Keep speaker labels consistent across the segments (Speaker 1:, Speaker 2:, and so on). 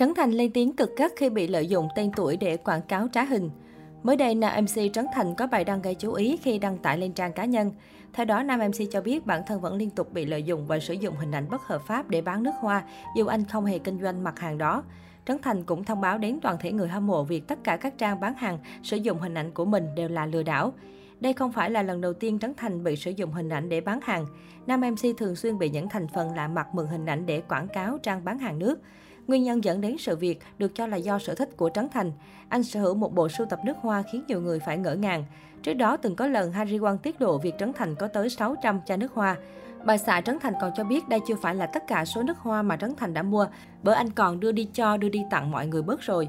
Speaker 1: Trấn Thành lên tiếng cực gắt khi bị lợi dụng tên tuổi để quảng cáo trá hình. Mới đây, nam MC Trấn Thành có bài đăng gây chú ý khi đăng tải lên trang cá nhân. Theo đó, nam MC cho biết bản thân vẫn liên tục bị lợi dụng và sử dụng hình ảnh bất hợp pháp để bán nước hoa, dù anh không hề kinh doanh mặt hàng đó. Trấn Thành cũng thông báo đến toàn thể người hâm mộ việc tất cả các trang bán hàng sử dụng hình ảnh của mình đều là lừa đảo. Đây không phải là lần đầu tiên Trấn Thành bị sử dụng hình ảnh để bán hàng. Nam MC thường xuyên bị những thành phần lạ mặt mượn hình ảnh để quảng cáo trang bán hàng nước. Nguyên nhân dẫn đến sự việc được cho là do sở thích của Trấn Thành. Anh sở hữu một bộ sưu tập nước hoa khiến nhiều người phải ngỡ ngàng. Trước đó từng có lần Harry Won tiết lộ việc Trấn Thành có tới 600 chai nước hoa. Bà xã Trấn Thành còn cho biết đây chưa phải là tất cả số nước hoa mà Trấn Thành đã mua, bởi anh còn đưa đi cho, đưa đi tặng mọi người bớt rồi.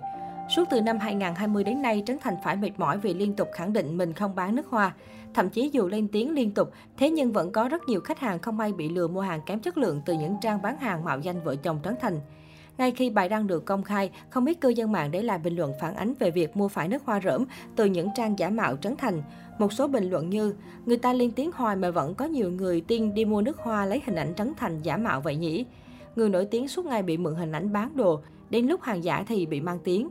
Speaker 1: Suốt từ năm 2020 đến nay, Trấn Thành phải mệt mỏi vì liên tục khẳng định mình không bán nước hoa. Thậm chí dù lên tiếng liên tục, thế nhưng vẫn có rất nhiều khách hàng không may bị lừa mua hàng kém chất lượng từ những trang bán hàng mạo danh vợ chồng Trấn Thành. Ngay khi bài đăng được công khai, không ít cư dân mạng để lại bình luận phản ánh về việc mua phải nước hoa rỡm từ những trang giả mạo Trấn Thành. Một số bình luận như, người ta lên tiếng hoài mà vẫn có nhiều người tin đi mua nước hoa lấy hình ảnh Trấn Thành giả mạo vậy nhỉ? Người nổi tiếng suốt ngày bị mượn hình ảnh bán đồ, đến lúc hàng giả thì bị mang tiếng.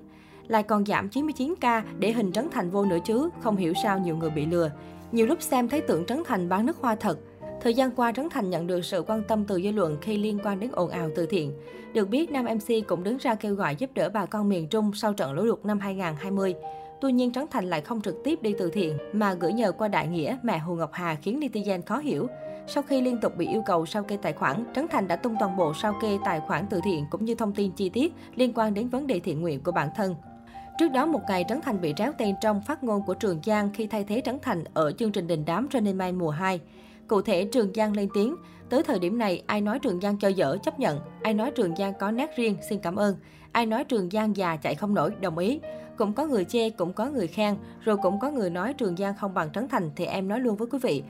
Speaker 1: Lại còn giảm 99k để hình Trấn Thành vô nữa chứ, không hiểu sao nhiều người bị lừa. Nhiều lúc xem thấy tượng Trấn Thành bán nước hoa thật, Thời gian qua, Trấn Thành nhận được sự quan tâm từ dư luận khi liên quan đến ồn ào từ thiện. Được biết, nam MC cũng đứng ra kêu gọi giúp đỡ bà con miền Trung sau trận lũ lụt năm 2020. Tuy nhiên, Trấn Thành lại không trực tiếp đi từ thiện, mà gửi nhờ qua đại nghĩa mẹ Hồ Ngọc Hà khiến netizen khó hiểu. Sau khi liên tục bị yêu cầu sao kê tài khoản, Trấn Thành đã tung toàn bộ sao kê tài khoản từ thiện cũng như thông tin chi tiết liên quan đến vấn đề thiện nguyện của bản thân. Trước đó một ngày, Trấn Thành bị tréo tên trong phát ngôn của Trường Giang khi thay thế Trấn Thành ở chương trình đình đám Running Man mùa 2. Cụ thể, Trường Giang lên tiếng, tới thời điểm này, ai nói Trường Giang cho dở, chấp nhận. Ai nói Trường Giang có nét riêng, xin cảm ơn. Ai nói Trường Giang già chạy không nổi, đồng ý. Cũng có người chê, cũng có người khen, rồi cũng có người nói Trường Giang không bằng Trấn Thành thì em nói luôn với quý vị.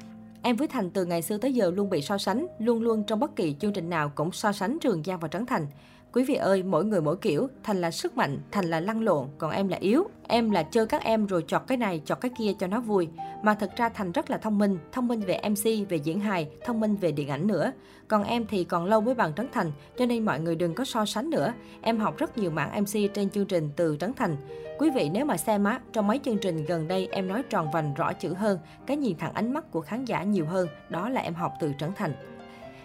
Speaker 1: Em với Thành từ ngày xưa tới giờ luôn bị so sánh, luôn luôn trong bất kỳ chương trình nào cũng so sánh Trường Giang và Trấn Thành. Quý vị ơi, mỗi người mỗi kiểu, Thành là sức mạnh, Thành là lăn lộn, còn em là yếu. Em là chơi các em rồi chọt cái này, chọt cái kia cho nó vui. Mà thật ra Thành rất là thông minh, thông minh về MC, về diễn hài, thông minh về điện ảnh nữa. Còn em thì còn lâu mới bằng Trấn Thành, cho nên mọi người đừng có so sánh nữa. Em học rất nhiều mảng MC trên chương trình từ Trấn Thành. Quý vị nếu mà xem á, trong mấy chương trình gần đây em nói tròn vành rõ chữ hơn, cái nhìn thẳng ánh mắt của khán giả nhiều hơn, đó là em học từ Trấn Thành.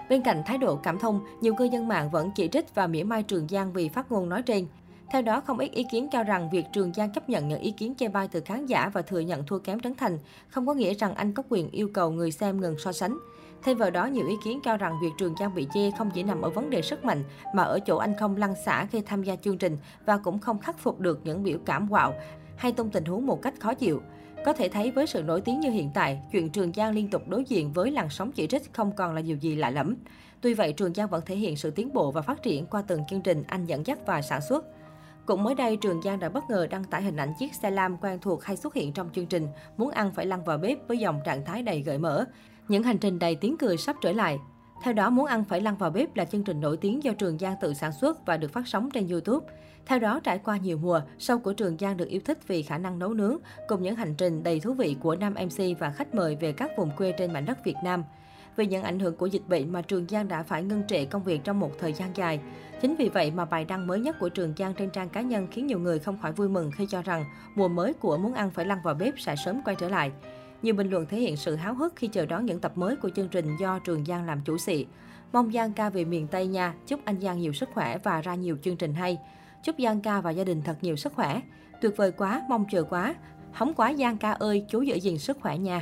Speaker 1: Bên cạnh thái độ cảm thông, nhiều cư dân mạng vẫn chỉ trích và mỉa mai Trường Giang vì phát ngôn nói trên. Theo đó, không ít ý kiến cho rằng việc Trường Giang chấp nhận những ý kiến chê bai từ khán giả và thừa nhận thua kém Trấn Thành không có nghĩa rằng anh có quyền yêu cầu người xem ngừng so sánh. Thêm vào đó, nhiều ý kiến cho rằng việc Trường Giang bị chê không chỉ nằm ở vấn đề sức mạnh, mà ở chỗ anh không lăn xả khi tham gia chương trình và cũng không khắc phục được những biểu cảm quạo hay tung tình huống một cách khó chịu. Có thể thấy với sự nổi tiếng như hiện tại, chuyện Trường Giang liên tục đối diện với làn sóng chỉ trích không còn là điều gì lạ lẫm. Tuy vậy, Trường Giang vẫn thể hiện sự tiến bộ và phát triển qua từng chương trình anh dẫn dắt và sản xuất. Cũng mới đây, Trường Giang đã bất ngờ đăng tải hình ảnh chiếc xe lam quen thuộc hay xuất hiện trong chương trình Muốn ăn phải lăn vào bếp với dòng trạng thái đầy gợi mở. Những hành trình đầy tiếng cười sắp trở lại. Theo đó, Muốn ăn phải lăn vào bếp là chương trình nổi tiếng do Trường Giang tự sản xuất và được phát sóng trên YouTube. Theo đó, trải qua nhiều mùa, show của Trường Giang được yêu thích vì khả năng nấu nướng, cùng những hành trình đầy thú vị của nam MC và khách mời về các vùng quê trên mảnh đất Việt Nam. Vì những ảnh hưởng của dịch bệnh mà Trường Giang đã phải ngưng trệ công việc trong một thời gian dài. Chính vì vậy mà bài đăng mới nhất của Trường Giang trên trang cá nhân khiến nhiều người không khỏi vui mừng khi cho rằng mùa mới của Muốn ăn phải lăn vào bếp sẽ sớm quay trở lại. Nhiều bình luận thể hiện sự háo hức khi chờ đón những tập mới của chương trình do Trường Giang làm chủ sĩ. Mong Giang ca về miền Tây nha, chúc anh Giang nhiều sức khỏe và ra nhiều chương trình hay. Chúc Giang ca và gia đình thật nhiều sức khỏe. Tuyệt vời quá, mong chờ quá. Hóng quá Giang ca ơi, chú giữ gìn sức khỏe nha.